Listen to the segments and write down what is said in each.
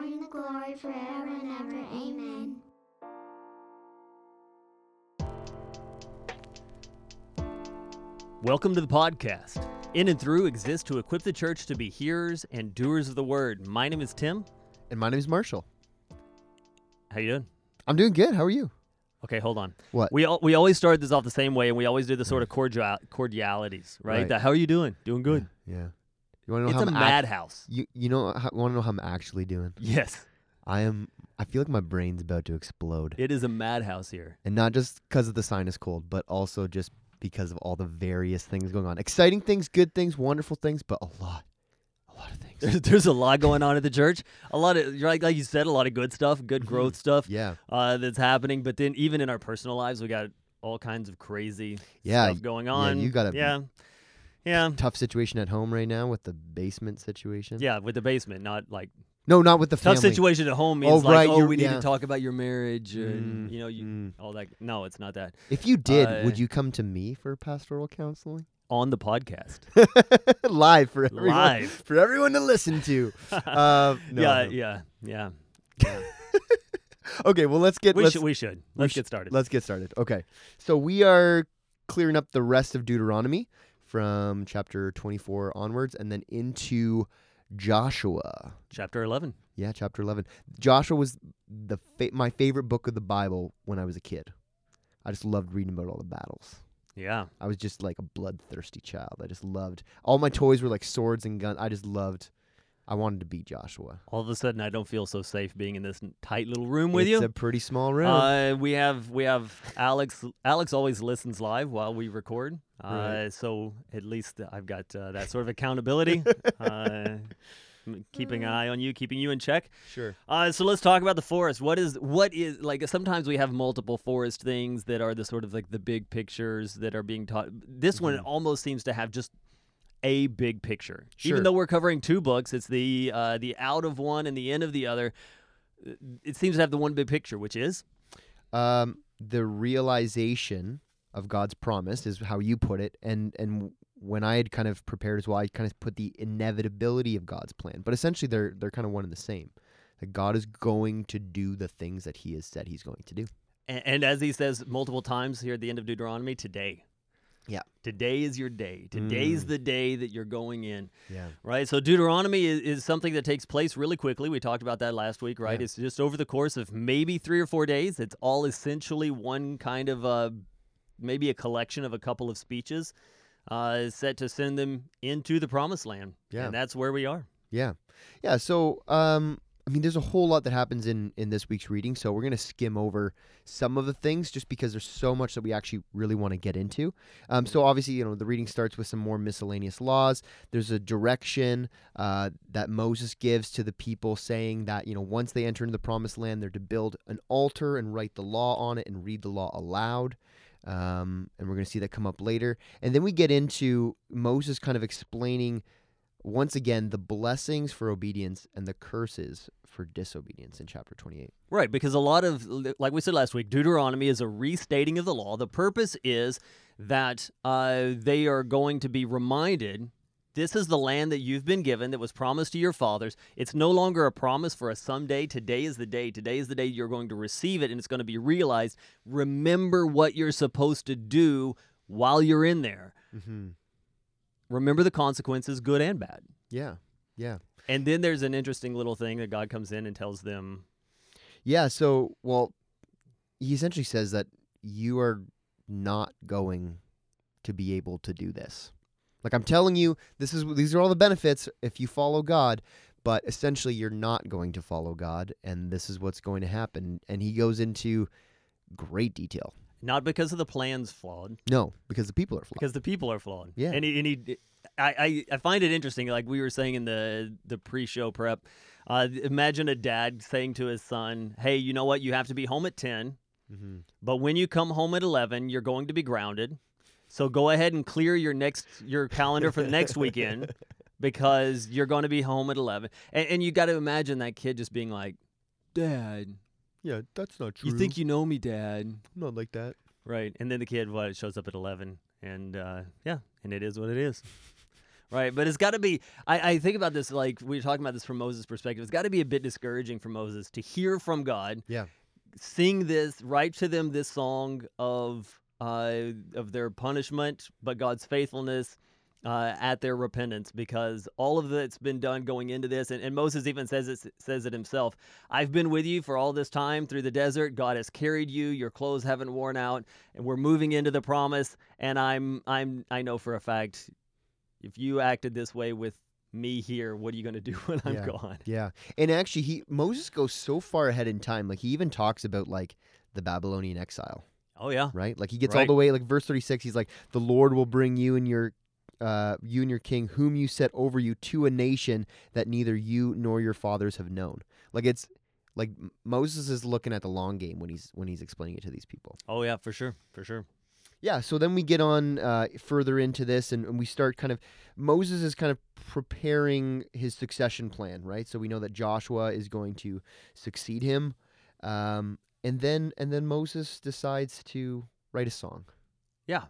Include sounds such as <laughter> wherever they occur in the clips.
power, and the glory forever and ever. Amen. Welcome to the podcast. In and Through exists to equip the church to be hearers and doers of the word. My name is Tim. And my name is Marshall. How you doing? I'm doing good. How are you? Okay, hold on. What? We al- we always start this off the same way, and we always do the sort of cordial- cordialities, right? Right. The, how are you doing? Doing good. Yeah. You want to know It's how a I'm act- madhouse. you you know how, want to know how I'm actually doing? Yes, I am. I feel like my brain's about to explode, it is a madhouse here. and not just because of the sinus cold, but also just because of all the various things going on. Exciting things, good things, wonderful things, but a lot, a lot of things. There's, <laughs> there's a lot going on at the church. A lot of like like you said, a lot of good stuff, good growth stuff yeah. uh, that's happening. But then even in our personal lives, we got all kinds of crazy Yeah, stuff going yeah, on. you gotta- yeah, yeah, Tough situation at home right now with the basement situation. yeah. With the basement, not like No, not with the tough family. situation at home means Oh, like, right, oh, we need to talk about your marriage and Mm, you know you mm. all that. No, it's not that. If you did, Uh, would you come to me for pastoral counseling? On the podcast, <laughs> Live for everyone, Live. for everyone to listen to. <laughs> Uh, no, yeah, no. yeah, <laughs> yeah. Okay, well let's get We let's, should. We should. Let's sh- get started. let's get started. Okay, so we are clearing up the rest of Deuteronomy from chapter 24 onwards, and then into Joshua. Chapter eleven. Yeah, chapter 11. Joshua was the fa- my favorite book of the Bible when I was a kid. I just loved reading about all the battles. Yeah. I was just like a bloodthirsty child. I just loved all my toys were like swords and guns. I just loved. I wanted to beat Joshua. All of a sudden, I don't feel so safe being in this tight little room with it's you. It's a pretty small room. Uh, we have we have Alex. Alex always listens live while we record, uh, Right. so at least I've got uh, that sort of accountability, <laughs> uh, keeping an eye on you, keeping you in check. sure. Uh, so let's talk about the forest. What is what is like? Sometimes we have multiple forest things that are the sort of like the big pictures that are being taught. This one Mhm. almost seems to have just a big picture. Sure. Even though we're covering two books, it's the uh, the out of one and the end of the other. It seems to have the one big picture, which is Um, the realization of God's promise is how you put it, and and when I had kind of prepared as well, I kind of put the inevitability of God's plan. But essentially, they're they're kind of one and the same. That God is going to do the things that He has said He's going to do. and, and as he says multiple times here at the end of Deuteronomy, today. Yeah. Today is your day. Today's Mm. the day that you're going in. Yeah. Right. So Deuteronomy is, is something that takes place really quickly. We talked about that last week, right? Yeah. It's just over the course of maybe three or four days. It's all essentially one kind of uh, maybe a collection of a couple of speeches uh, set to send them into the promised land. Yeah. And that's where we are. Yeah. Yeah. So, um, I mean, there's a whole lot that happens in in this week's reading. So we're gonna skim over some of the things just because there's so much that we actually really want to get into. Um, so obviously, you know, the reading starts with some more miscellaneous laws. There's a direction uh, that Moses gives to the people, saying that you know once they enter into the promised land, they're to build an altar and write the law on it and read the law aloud. Um, and we're going to see that come up later. And then we get into Moses kind of explaining once again the blessings for obedience and the curses for disobedience in chapter 28. Right, because a lot of, like we said last week, Deuteronomy is a restating of the law. The purpose is that uh, they are going to be reminded this is the land that you've been given that was promised to your fathers. It's no longer a promise for a someday. Today is the day. Today is the day you're going to receive it and it's going to be realized. Remember what you're supposed to do while you're in there. Mm-hmm. Remember the consequences, good and bad. Yeah, yeah, And then there's an interesting little thing that God comes in and tells them yeah. So, well, he essentially says that you are not going to be able to do this. Like I'm telling you, this is these are all the benefits if you follow God, but essentially you're not going to follow God, and this is what's going to happen. And he goes into great detail. Not because of the plans flawed, No, because the people are flawed. because the people are flawed. Yeah. and he, and he I, I I find it interesting. Like we were saying in the the pre-show prep, uh, imagine a dad saying to his son, "Hey, you know what? You have to be home at ten, mm-hmm. but when you come home at eleven, you're going to be grounded. So go ahead and clear your next your calendar for the next weekend." <laughs> Because you're going to be home at eleven, and, and you got to imagine that kid just being like, "Dad, Yeah, that's not true. you think you know me, Dad?" not like that? Right. And then the kid what shows up at 11 and uh, yeah, and it is what it is. <laughs> right? But it's got to be. I, I think about this like we were talking about this from Moses' perspective. It's got to be a bit discouraging for Moses to hear from God, Yeah. sing this, write to them this song of uh, of their punishment, but God's faithfulness. Uh, at their repentance, because all of that's been done going into this, and, and Moses even says it says it himself. I've been with you for all this time through the desert. God has carried you. Your clothes haven't worn out, and we're moving into the promise. And I'm I'm I know for a fact, if you acted this way with me here, what are you going to do <laughs> when I'm Yeah. gone? Yeah. And actually he Moses goes so far ahead in time. Like he even talks about like the Babylonian exile, Oh yeah, right? Like he gets all the way like verse 36 he's like the Lord will bring you and your uh, you and your king, whom you set over you, to a nation that neither you nor your fathers have known. Like it's like Moses is looking at the long game when he's when he's explaining it to these people. oh yeah, for sure, for sure. Yeah, so then we get on uh, further into this, and, and we start kind of Moses is kind of preparing his succession plan, right? So we know that Joshua is going to succeed him, um, and then and then Moses decides to write a song. Yeah.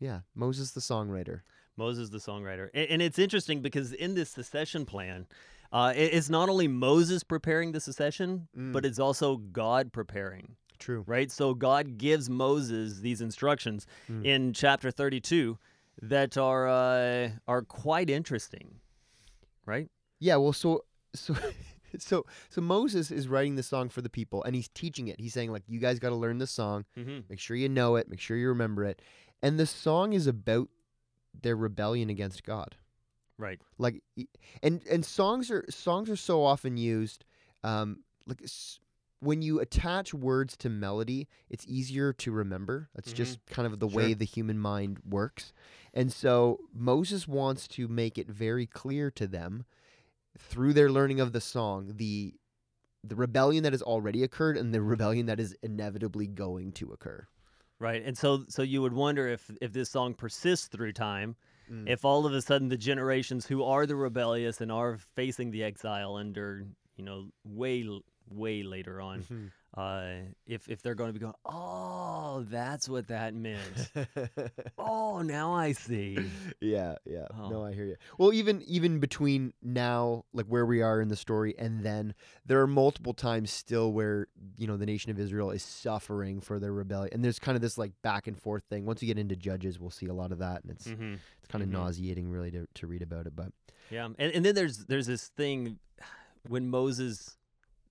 Yeah, Moses the songwriter. Moses the songwriter, and, and it's interesting because in this secession plan, uh, it- it's not only Moses preparing the secession, but it's also God preparing. true. right? So God gives Moses these instructions Mm. in chapter 32 that are uh, are quite interesting, right? Yeah, well, so so <laughs> so so Moses is writing the song for the people, and he's teaching it. He's saying like, you guys got to learn the song. Mm-hmm. Make sure you know it. Make sure you remember it. And the song is about their rebellion against God. Right. Like, and and songs are songs are so often used. Um, like when you attach words to melody, it's easier to remember. That's just kind of the way the human mind works. And so Moses wants to make it very clear to them through their learning of the song the the rebellion that has already occurred and the <laughs> rebellion that is inevitably going to occur. Right. And so so you would wonder if if this song persists through time, Mm. if all of a sudden the generations who are the rebellious and are facing the exile under, you know, way way later on, Mhm. Uh, if if they're going to be going, oh, that's what that meant. <laughs> oh, now I see. yeah, yeah. No, Oh. I hear you. Well, even even between now, like where we are in the story, and then there are multiple times still where you know the nation of Israel is suffering for their rebellion, and there's kind of this like back and forth thing. Once you get into Judges, we'll see a lot of that, and it's Mm-hmm. it's kind of mhm. nauseating really to to read about it. But Yeah, and and then there's there's this thing <sighs> when Moses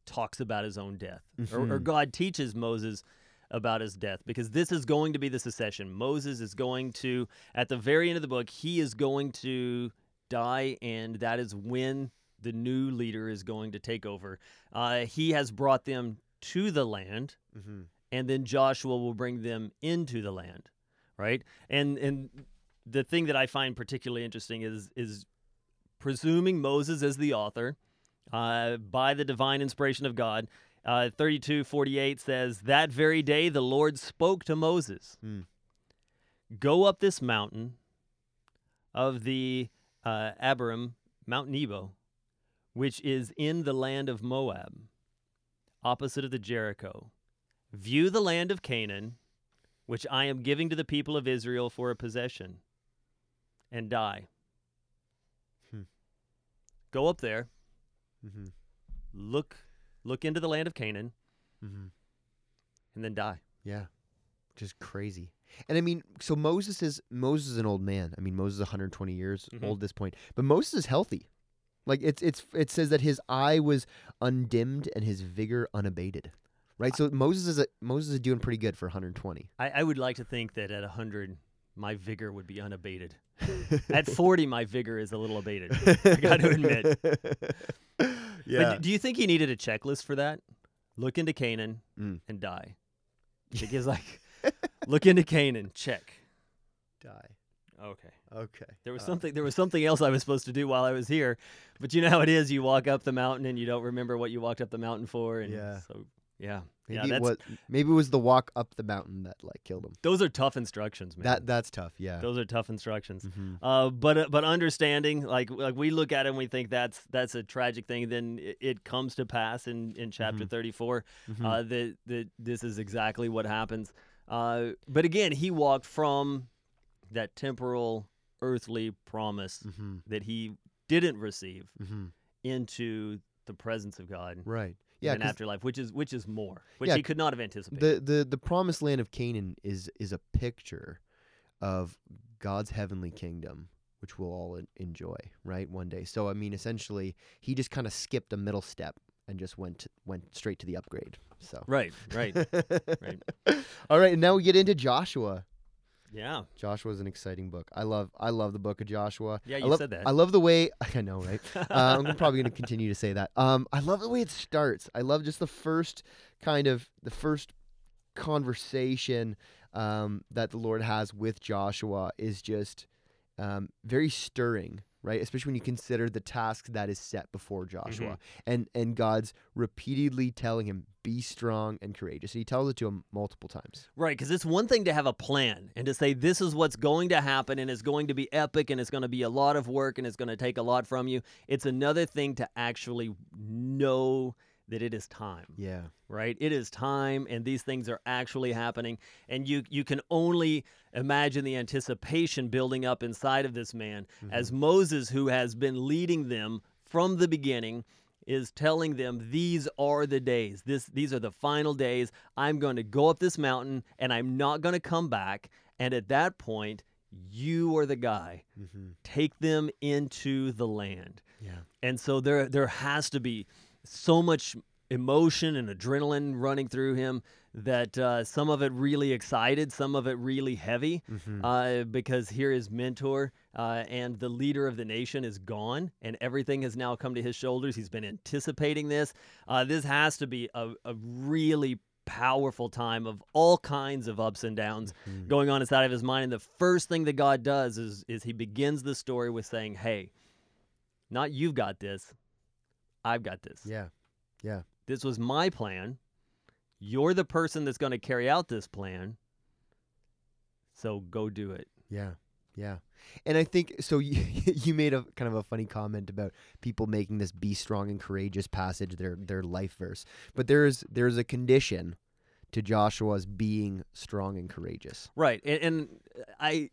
talks about his own death, or, or Mhm. God teaches Moses about his death, because this is going to be the secession. Moses is going to, at the very end of the book, he is going to die, and that is when the new leader is going to take over. Uh, he has brought them to the land, and then Joshua will bring them into the land, right? And and the thing that I find particularly interesting is is presuming Moses as the author uh, by the divine inspiration of God. Uh, 32:48 says that very day the Lord spoke to Moses, Hmm. "Go up this mountain of the uh, Abarim, Mount Nebo, which is in the land of Moab, opposite of the Jericho." View the land of Canaan, which I am giving to the people of Israel for a possession, and die. Hmm. Go up there, mm-hmm. look look into the land of Canaan, Mm-hmm. and then die. yeah, which is crazy. And I mean, so Moses is Moses is an old man. I mean, Moses is 120 years Mhm. old at this point, but Moses is healthy. Like it's it's it says that his eye was undimmed and his vigor unabated. Right? So Moses is a, Moses is doing pretty good for 120. I, I would like to think that at hundred my vigor would be unabated. <laughs> At forty my vigor is a little abated. I gotta admit. <laughs> yeah. But do you think he needed a checklist for that? Look into Canaan Mm. and die. Because <laughs> like look into Canaan, check. Die. Okay. Okay. There was Uh, something. There was something else I was supposed to do while I was here, but you know how it is. You walk up the mountain and you don't remember what you walked up the mountain for, and Yeah. so yeah, Maybe yeah. it was maybe it was the walk up the mountain that like killed him. those are tough instructions, man. That that's tough. Yeah. those are tough instructions. Mhm. Uh, but uh, but understanding, like like we look at it and we think that's that's a tragic thing. Then it, it comes to pass in in chapter Mhm. 34 Mhm. uh, that that this is exactly what happens. Uh, but again, he walked from that temporal earthly promise Mm-hmm. that he didn't receive Mm-hmm. into the presence of God Right. In Yeah. an afterlife, which is which is more, which Yeah, he could not have anticipated. the, the the promised land of Canaan is is a picture of God's heavenly kingdom, which we'll all enjoy, right? One day. So I mean, essentially, he just kind of skipped a middle step and just went went straight to the upgrade. So. right, right, right. <laughs> All right, and now we get into Joshua. Yeah, Joshua is an exciting book. I love I love the book of Joshua. yeah. I You love, said that. I love the way <laughs> I know, right? uh, I'm probably going to continue to say that. Um, I love the way it starts. I love just the first kind of the first conversation um, that the Lord has with Joshua is just um, very stirring, right? Especially when you consider the task that is set before Joshua, mm-hmm. and and God's repeatedly telling him, "Be strong and courageous." And He tells it to him multiple times. Right, because it's one thing to have a plan and to say this is what's going to happen and it's going to be epic and it's going to be a lot of work and it's going to take a lot from you. It's another thing to actually know that it is time, Yeah, right? It is time and these things are actually happening and you you can only imagine the anticipation building up inside of this man as Moses who has been leading them from the beginning is telling them these are the days. This these are the final days. I'm going to go up this mountain and I'm not going to come back. And at that point, you are the guy. mm-hmm. Take them into the land. yeah, And so there there has to be so much emotion and adrenaline running through him that uh, some of it really excited, some of it really heavy, mm-hmm. uh, because here his mentor uh, and the leader of the nation is gone, and everything has now come to his shoulders. He's been anticipating this. Uh, this has to be a, a really powerful time of all kinds of ups and downs Mhm. going on inside of his mind. And the first thing that God does is is he begins the story with saying, "Hey, not you've got this, I've got this. yeah, yeah. This was my plan. You're the person that's going to carry out this plan. So go do it." Yeah, yeah, and I think so. <laughs> You, you made a kind of a funny comment about people making this "be strong and courageous" passage their their life verse, but there's there's a condition to Joshua's being strong and courageous. Right. And, and I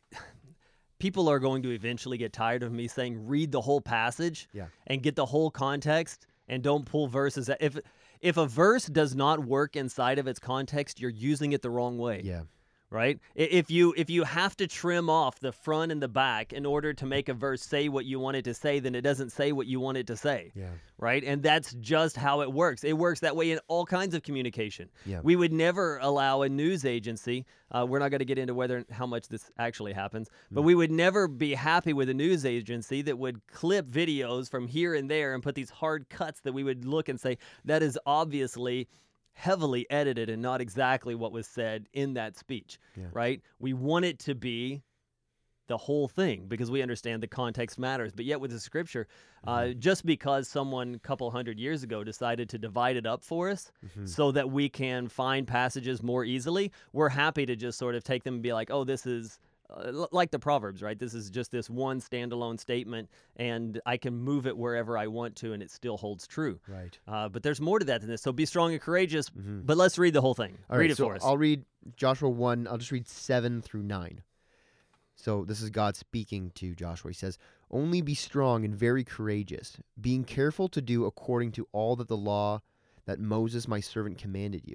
people are going to eventually get tired of me saying read the whole passage Yeah. and get the whole context and don't pull verses if if a verse does not work inside of its context, you're using it the wrong way. Yeah, right? If you if you have to trim off the front and the back in order to make a verse say what you want it to say then it doesn't say what you want it to say yeah, right? And that's just how it works. It works that way in all kinds of communication. Yeah. we would never allow a news agency uh, we're not going to get into whether how much this actually happens but we would never be happy with a news agency that would clip videos from here and there and put these hard cuts that we would look and say that is obviously heavily edited and not exactly what was said in that speech Yeah. right we want it to be the whole thing because we understand the context matters but yet with the scripture uh, just because someone a couple hundred years ago decided to divide it up for us Mhm. so that we can find passages more easily we're happy to just sort of take them and be like oh this is uh, like the proverbs right this is just this one standalone statement and i can move it wherever i want to and it still holds true right. uh, but there's more to that than this so be strong and courageous Mhm. but let's read the whole thing All read right, it so for us I'll read Joshua 1. I'll just read 7 through 9. So this is God speaking to Joshua. He says, Only be strong and very courageous, being careful to do according to all that the law that Moses my servant commanded you.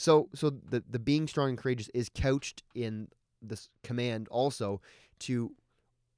So, so the the being strong and courageous is couched in this command also to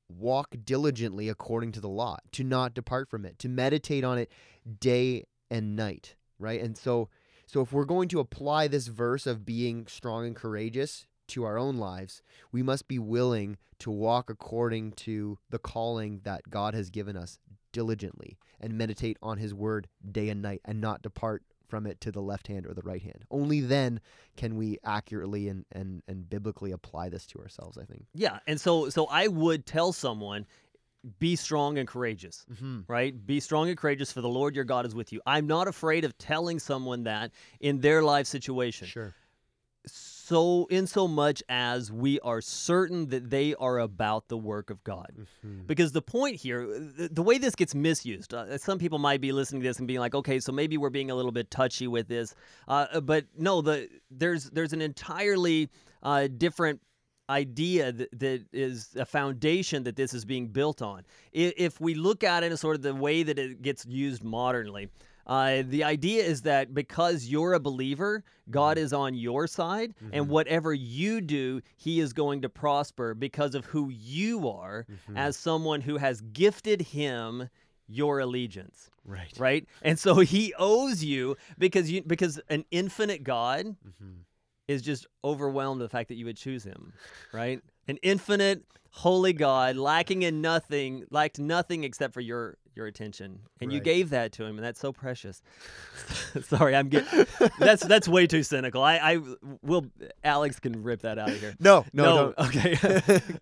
walk diligently according to the law, to not depart from it, to meditate on it day and night, right? And so, so if we're going to apply this verse of being strong and courageous to our own lives, we must be willing to walk according to the calling that God has given us diligently and meditate on his word day and night and not depart from it to the left hand or the right hand. Only then can we accurately and, and, and biblically apply this to ourselves, I think. Yeah, and so so I would tell someone be strong and courageous Mm-hmm. right? Be strong and courageous, for the Lord your God is with you. I'm not afraid of telling someone that in their life situation. Sure. So, in so much as we are certain that they are about the work of God. Mm-hmm. Because the point here, the, the way this gets misused, uh, some people might be listening to this and being like, okay, so maybe we're being a little bit touchy with this. Uh, but no, the there's there's an entirely uh, different idea that, that is a foundation that this is being built on. I- If we look at it in sort of the way that it gets used modernly, uh, the idea is that because you're a believer, God is on your side, and whatever you do, He is going to prosper because of who you are Mm-hmm. as someone who has gifted Him your allegiance Right. right and so he owes you because you because an infinite god Mm-hmm. is just overwhelmed with the fact that you would choose him right an infinite holy god lacking in nothing lacked nothing except for your your attention and you gave that to him and that's so precious <laughs> sorry i'm getting <laughs> that's that's way too cynical i i will alex can rip that out of here <laughs> No, no, no. okay.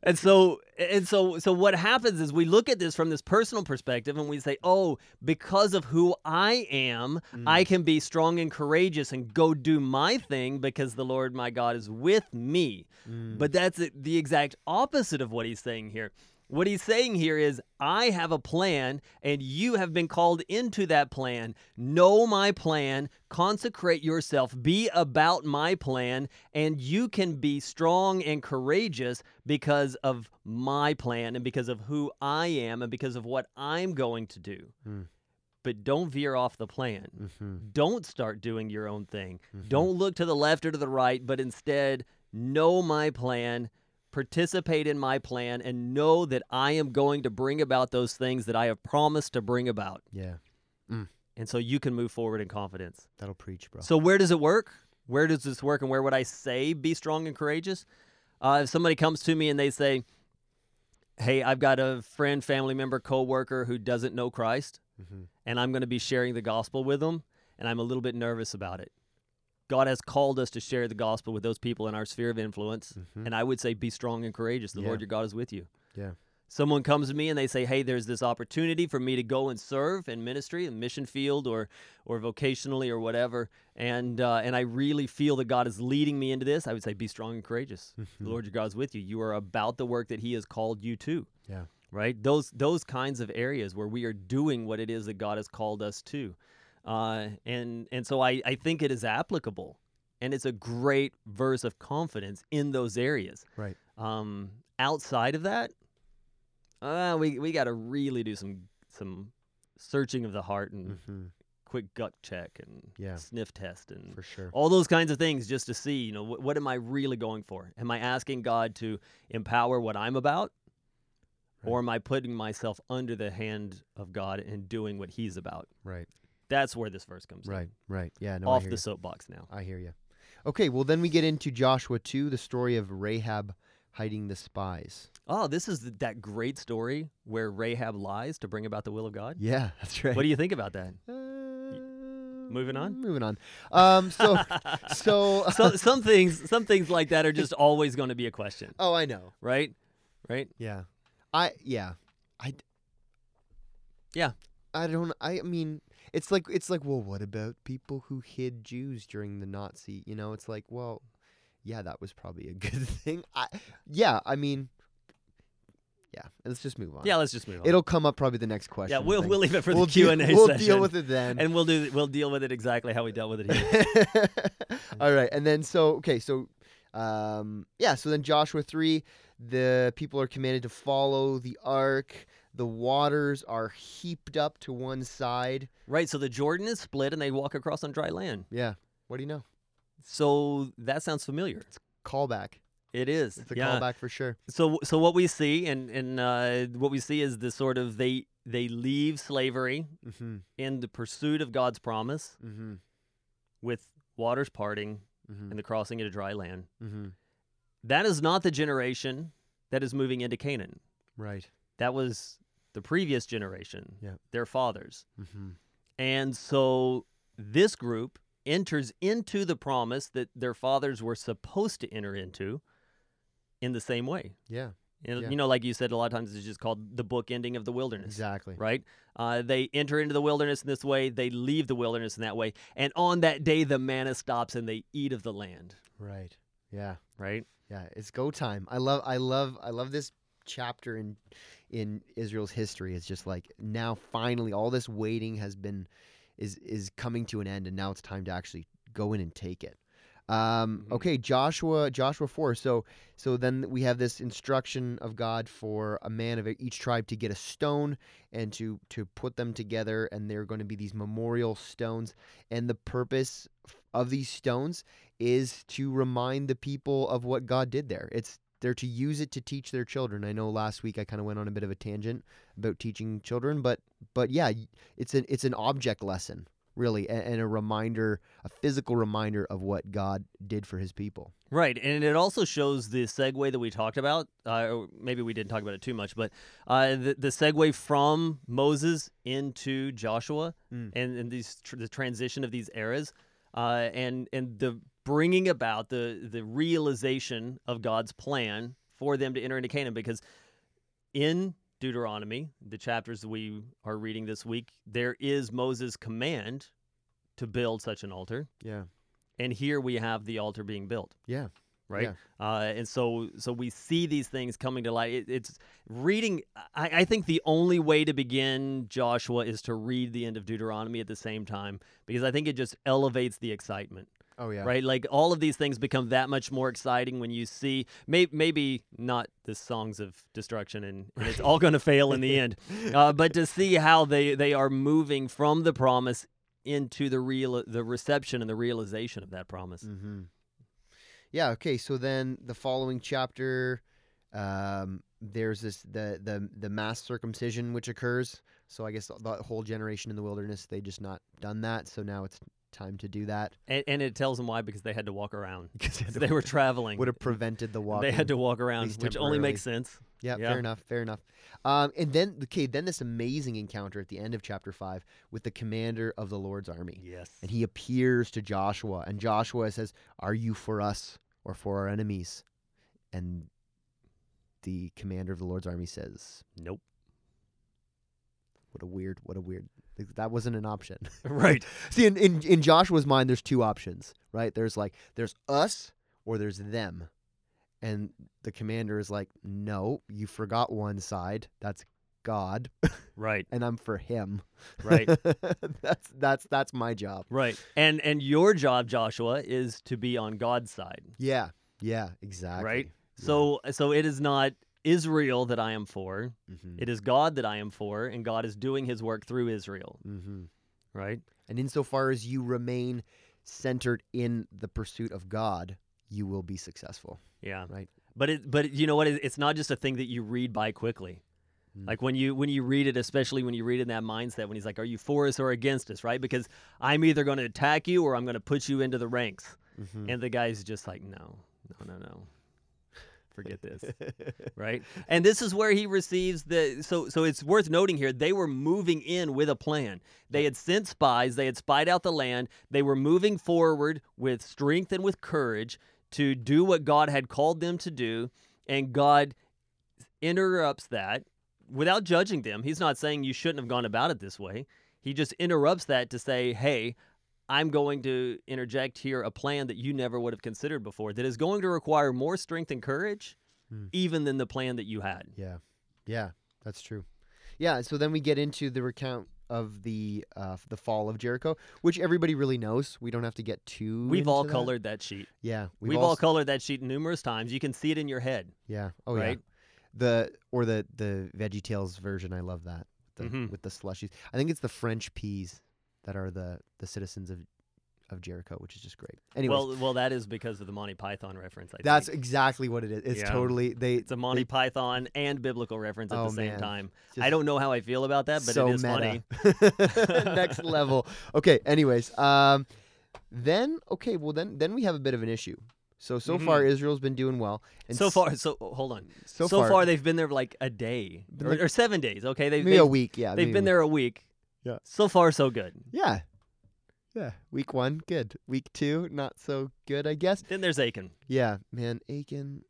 and so and so so what happens is we look at this from this personal perspective and we say, "Oh, because of who I am, Mm. I can be strong and courageous and go do my thing because the Lord my God is with me." Mm. But that's the exact opposite of what he's saying here. What he's saying here is, I have a plan, and you have been called into that plan. Know my plan, consecrate yourself, be about my plan, and you can be strong and courageous because of my plan and because of who I am and because of what I'm going to do. Mm. But don't veer off the plan. Mm-hmm. Don't start doing your own thing. Mhm. Don't look to the left or to the right, but instead know my plan, participate in my plan, and know that I am going to bring about those things that I have promised to bring about. Yeah. And so you can move forward in confidence. That'll preach, bro. So, where does it work? Where does this work? And where would I say be strong and courageous? Uh, if somebody comes to me and they say, Hey, I've got a friend, family member, coworker who doesn't know Christ, mm-hmm. and I'm going to be sharing the gospel with them, and I'm a little bit nervous about it. God has called us to share the gospel with those people in our sphere of influence, Mhm. and I would say be strong and courageous. The Yeah. Lord your God is with you. Yeah. Someone comes to me and they say, "Hey, there's this opportunity for me to go and serve in ministry, in mission field, or or vocationally, or whatever." And uh, and I really feel that God is leading me into this. I would say, "Be strong and courageous. Mhm. The Lord your God is with you. You are about the work that He has called you to." Yeah. right? Those those kinds of areas where we are doing what it is that God has called us to, uh, and and so I I think it is applicable, and it's a great verse of confidence in those areas. Right. Um, outside of that, uh, we we got to really do some some searching of the heart and Mm-hmm. quick gut check and Yeah. sniff test and For sure. all those kinds of things just to see you know what, what am i really going for am i asking god to empower what i'm about or am i putting myself under the hand of god and doing what he's about Right. That's where this verse comes in. Right. Right. Yeah. No. Off the you. soapbox now I hear you. Okay. Well, then we get into Joshua two, the story of Rahab hiding the spies. oh this is th- that great story where rahab lies to bring about the will of god Yeah, <laughs> that's right. what do you think about that Uh, moving on? Moving on. Um. So. <laughs> so. <laughs> so, some things some things like that are just always going to be a question oh, I know. right right Yeah. I. Yeah. I. d- Yeah. I don't. I mean, it's like it's like. Well, what about people who hid Jews during the Nazi? You know, it's like, well, yeah, that was probably a <laughs> good thing. I. Yeah. I mean. Yeah. Let's just move on. yeah let's just move on It'll come up probably the next question. yeah we'll, we'll leave it for We'll the deal- q&a We'll deal with it then. and we'll do we'll deal with it exactly how we dealt with it here <laughs> All right, and then so okay, so um, yeah, so then Joshua three, the people are commanded to follow the ark. The waters are heaped up to one side. Right, so the Jordan is split and they walk across on dry land. Yeah. What do you know? So that sounds familiar. It's callback. It is. It's a yeah. callback for sure. So so what we see and and uh, what we see is this sort of they they leave slavery Mm-hmm. in the pursuit of God's promise Mm-hmm. with waters parting Mm-hmm. and the crossing into dry land. mm-hmm. That is not the generation that is moving into Canaan. Right. That was the previous generation. Yeah. Their fathers. Mm-hmm. And so this group enters into the promise that their fathers were supposed to enter into in the same way. Yeah. You know, Yeah. you know, like you said, a lot of times it's just called the book ending of the wilderness. Exactly. Right? Uh, they enter into the wilderness in this way, they leave the wilderness in that way. And on that day, the manna stops and they eat of the land. Right. Yeah. Right? Yeah. It's go time. I love. I love. I love this chapter in in Israel's history. It's just like now finally all this waiting has been is is coming to an end, and now it's time to actually go in and take it. Um, Mhm. Okay, Joshua, Joshua four. So, so then we have this instruction of God for a man of each tribe to get a stone and to to put them together, and they're going to be these memorial stones. And the purpose of these stones is to remind the people of what God did there. It's they're to use it to teach their children. I know last week I kind of went on a bit of a tangent about teaching children, but but yeah, it's an it's an object lesson really, and, a reminder, a physical reminder of what God did for His people. Right, and it also shows the segue that we talked about. Uh, maybe we didn't talk about it too much, but uh, the the segue from Moses into Joshua, Mm. and and these tr- the transition of these eras, uh, and and the bringing about the the realization of God's plan for them to enter into Canaan, because in Deuteronomy, the chapters we are reading this week, there is Moses' command to build such an altar, Yeah, and here we have the altar being built yeah, right? Yeah. Uh, and so so we see these things coming to light. It, it's reading. I, I think the only way to begin Joshua is to read the end of Deuteronomy at the same time because I think it just elevates the excitement, oh yeah, right? Like all of these things become that much more exciting when you see may, maybe not the songs of destruction and, and it's all going to fail in the <laughs> end, uh, but to see how they they are moving from the promise into the real the reception and the realization of that promise. Mm-hmm. Yeah. Okay. So then the following chapter, um, there's this the the the mass circumcision which occurs. So I guess the, the whole generation in the wilderness they just not done that. So now it's time to do that And, and it tells them why because they had to walk around. <laughs> because they were traveling. would have prevented the walk. They had to walk around, which only makes sense. Yeah, Yeah. fair enough, fair enough. Um, and then okay, then this amazing encounter at the end of chapter five with the commander of the Lord's army. Yes. And he appears to Joshua, and Joshua says, Are you for us or for our enemies? And the commander of the Lord's army says, Nope. What a weird, what a weird. That wasn't an option. <laughs> <laughs> Right. See, in, in, in Joshua's mind, there's two options, right? There's like, there's us or there's them. And the commander is like, No, you forgot one side. That's God, <laughs> Right. and I'm for him. Right. that's that's that's my job. right. And and your job, Joshua, is to be on God's side. Yeah. Yeah, exactly. Right. So so it is not Israel that I am for. Mm-hmm. It is God that I am for, and God is doing His work through Israel. Mm-hmm. Right. And insofar as you remain centered in the pursuit of God, you will be successful. Yeah. Right. But it but you know what? It's not just a thing that you read by quickly. Mm. Like when you when you read it, especially when you read it in that mindset, when he's like, "Are you for us or against us?" Right? Because I'm either going to attack you or I'm going to put you into the ranks. Mhm. And the guy's just like, "No, no, no, no, forget <laughs> this." right? <laughs> And this is where he receives the so so it's worth noting here they were moving in with a plan. They had sent spies, they had spied out the land, they were moving forward with strength and with courage to do what God had called them to do, and God interrupts that without judging them. He's not saying you shouldn't have gone about it this way. He just interrupts that to say, "Hey, I'm going to interject here a plan that you never would have considered before that is going to require more strength and courage Hmm. even than the plan that you had. Yeah, yeah, that's true. Yeah, so then we get into the recount of the uh, the fall of Jericho, which everybody really knows. We don't have to get too. We've all that. colored that sheet. Yeah, We've, all colored that sheet numerous times. You can see it in your head. Yeah. Oh right? yeah. The or the the Veggie Tales version. I love that. The, Mhm. With the slushies. I think it's the French peas that are the the citizens of of Jericho, which is just great. Anyways, Well, well, that is because of the Monty Python reference. I that's think. exactly what it is. It's Yeah. totally they. it's a Monty Python and biblical reference at Oh, the same man. time. just I don't know how I feel about that, but so it is meta. funny. <laughs> Next level. Okay. Anyways, um, then okay. Well, then then we have a bit of an issue. So so far Israel's been doing well. And Mm-hmm. so far, so hold on. so, So, far, far, they've been there like a day or, or seven days. Okay, they've maybe they've, a week. Yeah, they've been there a week. Yeah. So far, so good. Yeah. Yeah. Week one, good. Week two, not so good, I guess. Then there's Achan. Yeah, man, Achan.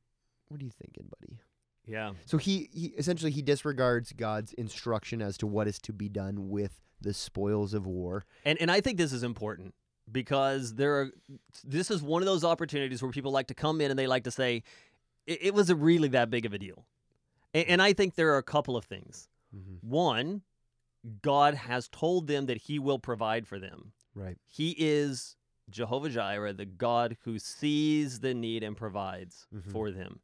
What are you thinking, buddy? Yeah. So he, he essentially he disregards God's instruction as to what is to be done with the spoils of war. And and I think this is important because there are this is one of those opportunities where people like to come in and they like to say it, it was a really that big of a deal. And, and I think there are a couple of things. Mm-hmm. One, God has told them that He will provide for them. Right. He is Jehovah Jireh, the God who sees the need and provides Mhm. for them.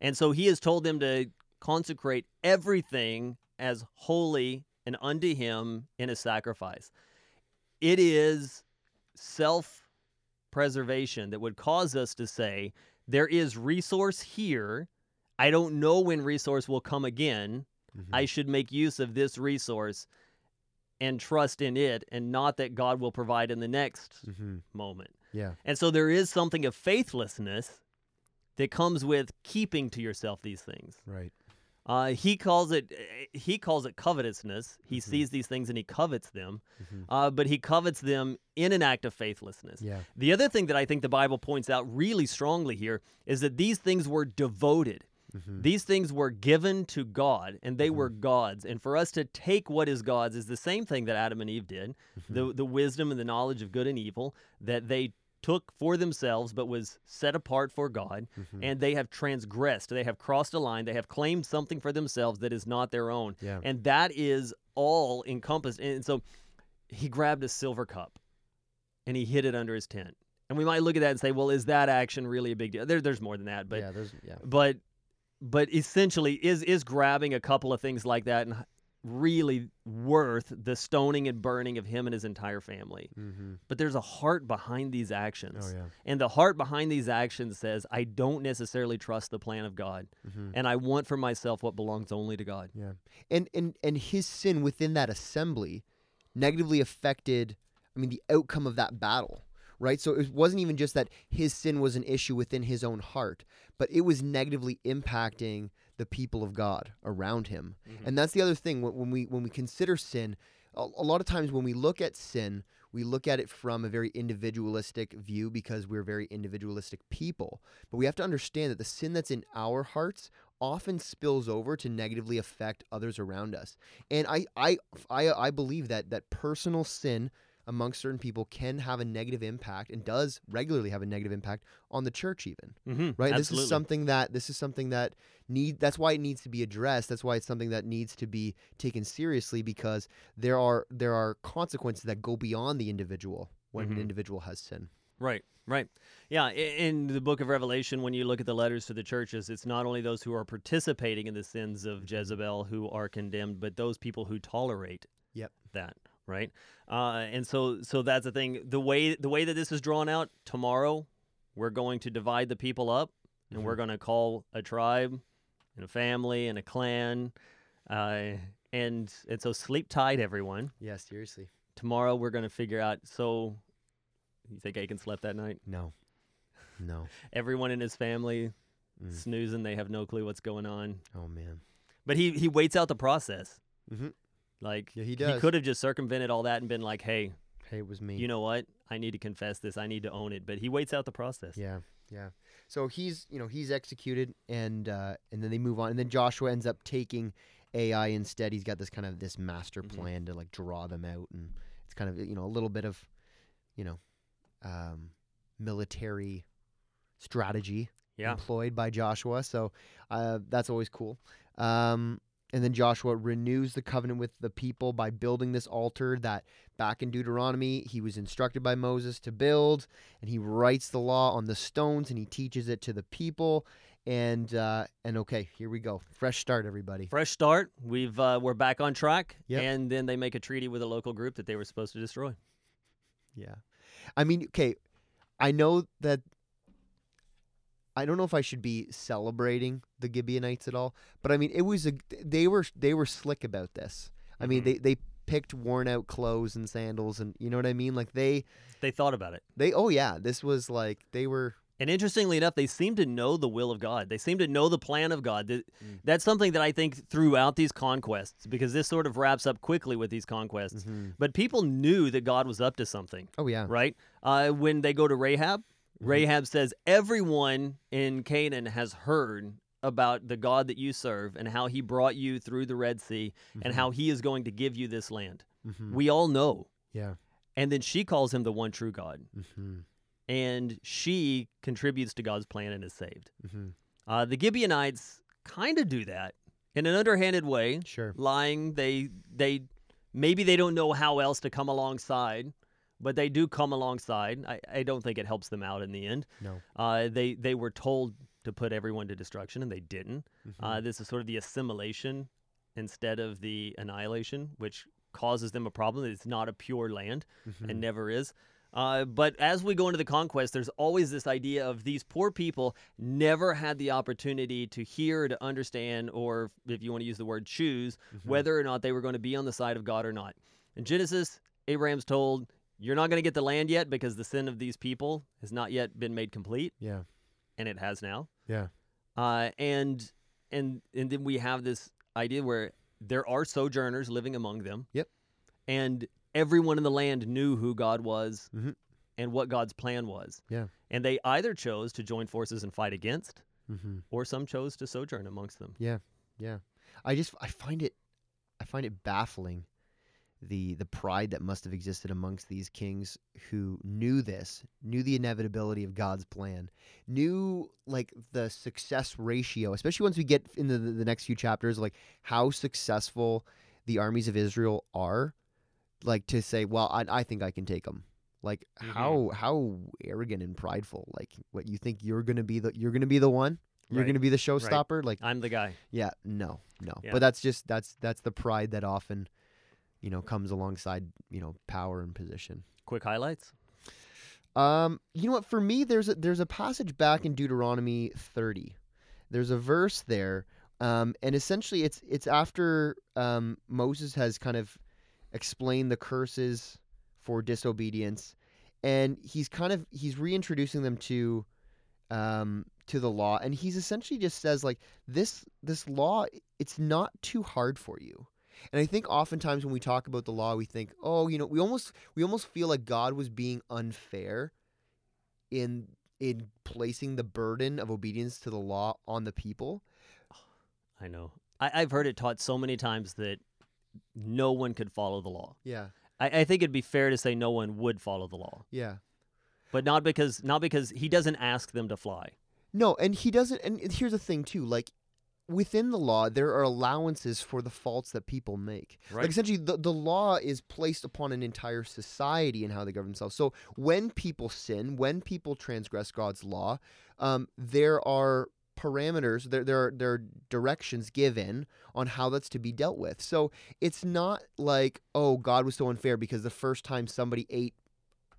And so He has told them to consecrate everything as holy and unto Him in a sacrifice. It is self preservation that would cause us to say, there is resource here. I don't know when resource will come again. Mhm. I should make use of this resource and trust in it and not that God will provide in the next Mhm. moment. Yeah. And so there is something of faithlessness that comes with keeping to yourself these things. Right. Uh, he calls it he calls it covetousness. He Mhm. sees these things and he covets them, Mhm. uh, but he covets them in an act of faithlessness. Yeah. The other thing that I think the Bible points out really strongly here is that these things were devoted. Mhm. These things were given to God and they were God's. And for us to take what is God's is the same thing that Adam and Eve did the, the wisdom and the knowledge of good and evil that they took for themselves but was set apart for God. Mhm. And they have transgressed. They have crossed a line. They have claimed something for themselves that is not their own. Yeah. And that is all encompassed. And so he grabbed a silver cup and he hid it under his tent. And we might look at that and say, well, is that action really a big deal? There, there's more than that. But yeah. There's yeah. but but essentially is is grabbing a couple of things like that and really worth the stoning and burning of him and his entire family Mm-hmm. but there's a heart behind these actions Oh yeah. and the heart behind these actions says i don't necessarily trust the plan of god Mm-hmm. and i want for myself what belongs only to god Yeah. And and and his sin within that assembly negatively affected I mean the outcome of that battle. Right? So it wasn't even just that his sin was an issue within his own heart, but it was negatively impacting the people of God around him. Mm-hmm. And that's the other thing when, when we when we consider sin, a, a lot of times when we look at sin, we look at it from a very individualistic view because we're very individualistic people. But we have to understand that the sin that's in our hearts often spills over to negatively affect others around us. And I I I, I believe that that personal sin amongst certain people can have a negative impact and does regularly have a negative impact on the church even mm-hmm. right Absolutely. this is something that this is something that need that's why it needs to be addressed that's why it's something that needs to be taken seriously because there are there are consequences that go beyond the individual when Mhm. an individual has sin Right, right. Yeah, in the book of Revelation, when you look at the letters to the churches, it's not only those who are participating in the sins of Jezebel who are condemned, but those people who tolerate Yep. that, right? Uh, and so, so that's the thing. The way the way that this is drawn out tomorrow, we're going to divide the people up, and we're going to call a tribe, and a family, and a clan, uh, and and so sleep tight, everyone. yeah seriously Tomorrow we're going to figure out. So, you think Achan slept that night? no no <laughs> everyone in his family Mm. snoozing they have no clue what's going on oh man but he he waits out the process Mhm. Like Yeah, he he could have just circumvented all that and been like hey hey it was me you know what i need to confess this i need to own it but he waits out the process Yeah, yeah. So he's, you know, he's executed, and uh, and then they move on, and then Joshua ends up taking Ai instead. He's got this kind of this master Mhm. plan to like draw them out, and it's kind of you know a little bit of, you know, um, military strategy yeah employed by Joshua. So uh, that's always cool. Um, and then Joshua renews the covenant with the people by building this altar that back in Deuteronomy he was instructed by Moses to build. And he writes the law on the stones and he teaches it to the people. And uh, and okay, here we go. Fresh start, everybody. fresh start we've uh, we're back on track Yep. and then they make a treaty with a local group that they were supposed to destroy Yeah. I mean, okay, I know that I don't know if I should be celebrating the Gibeonites at all, but I mean, it was a they were they were slick about this. I mean, Mhm. they they picked worn out clothes and sandals and you know what I mean? Like they they thought about it they oh yeah, this was like they were And interestingly enough, they seem to know the will of God. They seem to know the plan of God. Mm. That's something that I think throughout these conquests, because this sort of wraps up quickly with these conquests. Mhm. But people knew that God was up to something, Oh yeah. right? Uh, when they go to Rahab, Mhm. Rahab says, Everyone in Canaan has heard about the God that you serve and how he brought you through the Red Sea and how he is going to give you this land. Mhm. We all know. yeah. And then she calls him the one true God. hmm And she contributes to God's plan and is saved. hmm Uh, the Gibeonites kind of do that in an underhanded way, Sure. lying. They they maybe they don't know how else to come alongside, but they do come alongside. I, I don't think it helps them out in the end. No. Uh, they they were told to put everyone to destruction, and they didn't. Mm-hmm. Uh, this is sort of the assimilation instead of the annihilation, which causes them a problem. It's not a pure land Mm-hmm. and never is. Uh, but as we go into the conquest, there's always this idea of these poor people never had the opportunity to hear, to understand, or if you want to use the word choose, Mm-hmm. whether or not they were going to be on the side of God or not. In Genesis, Abraham's told, You're not going to get the land yet because the sin of these people has not yet been made complete, Yeah. and it has now. Yeah. Uh, and and and then we have this idea where there are sojourners living among them. Yep. And everyone in the land knew who God was Mhm. and what God's plan was. Yeah. And they either chose to join forces and fight against, Mm-hmm. or some chose to sojourn amongst them. Yeah. Yeah. I just I find it I find it baffling the the pride that must have existed amongst these kings who knew this, knew the inevitability of God's plan, knew like the success ratio, especially once we get into the, the next few chapters, like how successful the armies of Israel are, like to say, well, I, I think I can take them. Like Mhm. how how arrogant and prideful. Like what you think you're gonna be the you're gonna be the one. You're Right. gonna be the showstopper. Like I'm the guy. yeah, no, no. Yeah. But that's just that's that's the pride that often, you know, comes alongside you know power and position. Quick highlights. Um, you know what? For me, there's a there's a passage back in Deuteronomy 30. There's a verse there, um, and essentially it's it's after um, Moses has kind of explained the curses for disobedience, and he's kind of he's reintroducing them to um, to the law, and he's essentially just says like this this law it's not too hard for you. And I think oftentimes when we talk about the law, we think, oh, you know, we almost we almost feel like God was being unfair in in placing the burden of obedience to the law on the people. I know. I, I've heard it taught so many times that no one could follow the law. Yeah. I, I think it'd be fair to say no one would follow the law, Yeah. but not because not because he doesn't ask them to fly. No, and he doesn't and here's the thing too, like within the law there are allowances for the faults that people make. Right. Like essentially the, the law is placed upon an entire society and how they govern themselves. So when people sin, when people transgress God's law, um, there are parameters, there there are, there are directions given on how that's to be dealt with. So it's not like, oh, God was so unfair because the first time somebody ate,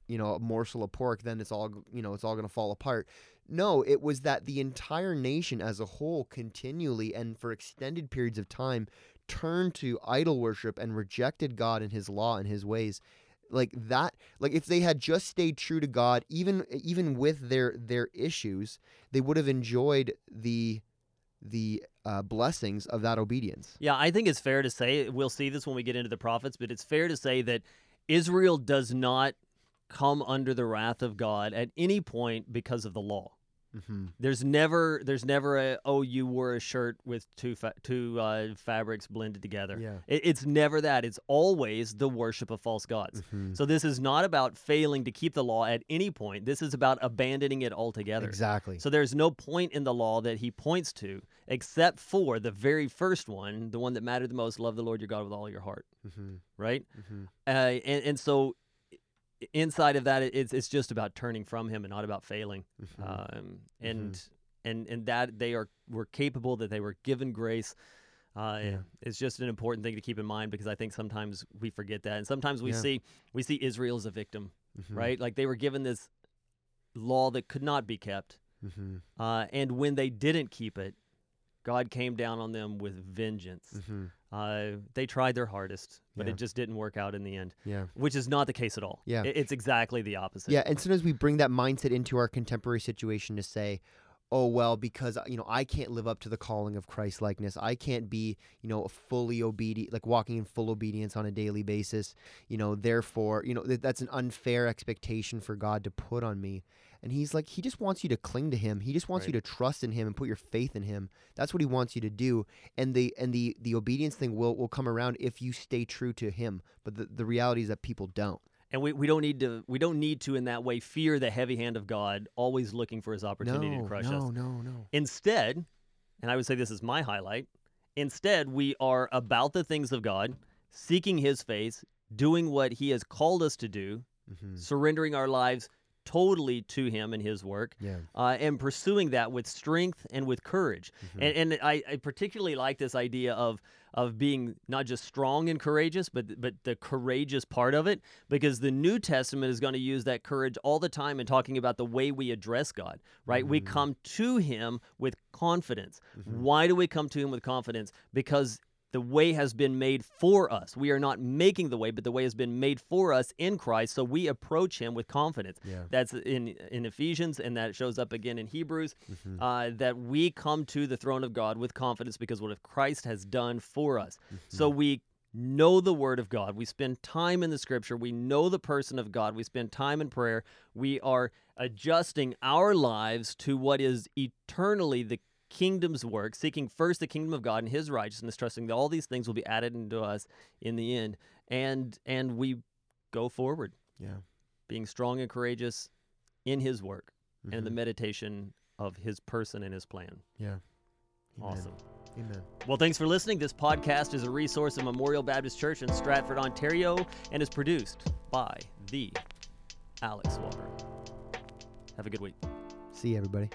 you know, a morsel of pork, then it's all you know, it's all gonna fall apart. No, it was that the entire nation as a whole continually and for extended periods of time turned to idol worship and rejected God and his law and his ways. Like that like if they had just stayed true to God even even with their their issues, they would have enjoyed the the uh, blessings of that obedience. Yeah, I think it's fair to say we'll see this when we get into the prophets, but it's fair to say that Israel does not come under the wrath of God at any point because of the law. Mm-hmm. There's never there's never a oh you wore a shirt with two fa- two uh, fabrics blended together. Yeah. It, it's never that. It's always the worship of false gods. Mm-hmm. So this is not about failing to keep the law at any point. This is about abandoning it altogether. Exactly. So there's no point in the law that he points to except for the very first one, the one that mattered the most, love the Lord your God with all your heart, mm-hmm. right? Mm-hmm. Uh, and, and so inside of that, it's, it's just about turning from him and not about failing. Mm-hmm. Um, and, and, and that they are, were capable, that they were given grace. Uh, Yeah. It's just an important thing to keep in mind because I think sometimes we forget that. And sometimes we Yeah. see, we see Israel as a victim, Mhm. right? Like they were given this law that could not be kept. Mhm. Uh, and when they didn't keep it, God came down on them with vengeance. Mhm. Uh, they tried their hardest, but Yeah. it just didn't work out in the end, Yeah. which is not the case at all. Yeah. It's exactly the opposite. Yeah, and sometimes we bring that mindset into our contemporary situation to say, "Oh well, because you know I can't live up to the calling of Christ likeness. I can't be, you know, fully obedient, like walking in full obedience on a daily basis. You know, therefore, you know that that's an unfair expectation for God to put on me." And he's like he just wants you to cling to him. He just wants you to trust in him and put your faith in him. That's what he wants you to do. And the and the the obedience thing will will come around if you stay true to him. But the, the reality is that people don't. And we, we don't need to we don't need to in that way fear the heavy hand of God always looking for his opportunity no to crush no us. no no. No. Instead, and I would say this is my highlight, instead we are about the things of God, seeking his face, doing what he has called us to do, hmm surrendering our lives totally to him and his work. yeah uh, and pursuing that with strength and with courage. Mhm. And, and I, I particularly like this idea of of being not just strong and courageous, but but the courageous part of it, because the New Testament is going to use that courage all the time in talking about the way we address God. Right? We Mhm. come to Him with confidence. Mhm. Why do we come to Him with confidence? Because the way has been made for us. We are not making the way, but the way has been made for us in Christ. So we approach Him with confidence. yeah That's in in Ephesians, and that shows up again in Hebrews. Mhm. Uh, that we come to the throne of God with confidence because what if Christ has done for us. So Mm-hmm. we know the Word of God. We spend time in the Scripture. We know the person of God. We spend time in prayer. We are adjusting our lives to what is eternally the kingdom's work, seeking first the kingdom of God and His righteousness, trusting that all these things will be added into us in the end. And and we go forward yeah being strong and courageous in his work and the Mhm. meditation of his person and his plan. yeah Amen. Awesome. amen Well, thanks for listening. This podcast is a resource of Memorial Baptist Church in Stratford, Ontario, and is produced by the Alex Walker. Have a good week. see you everybody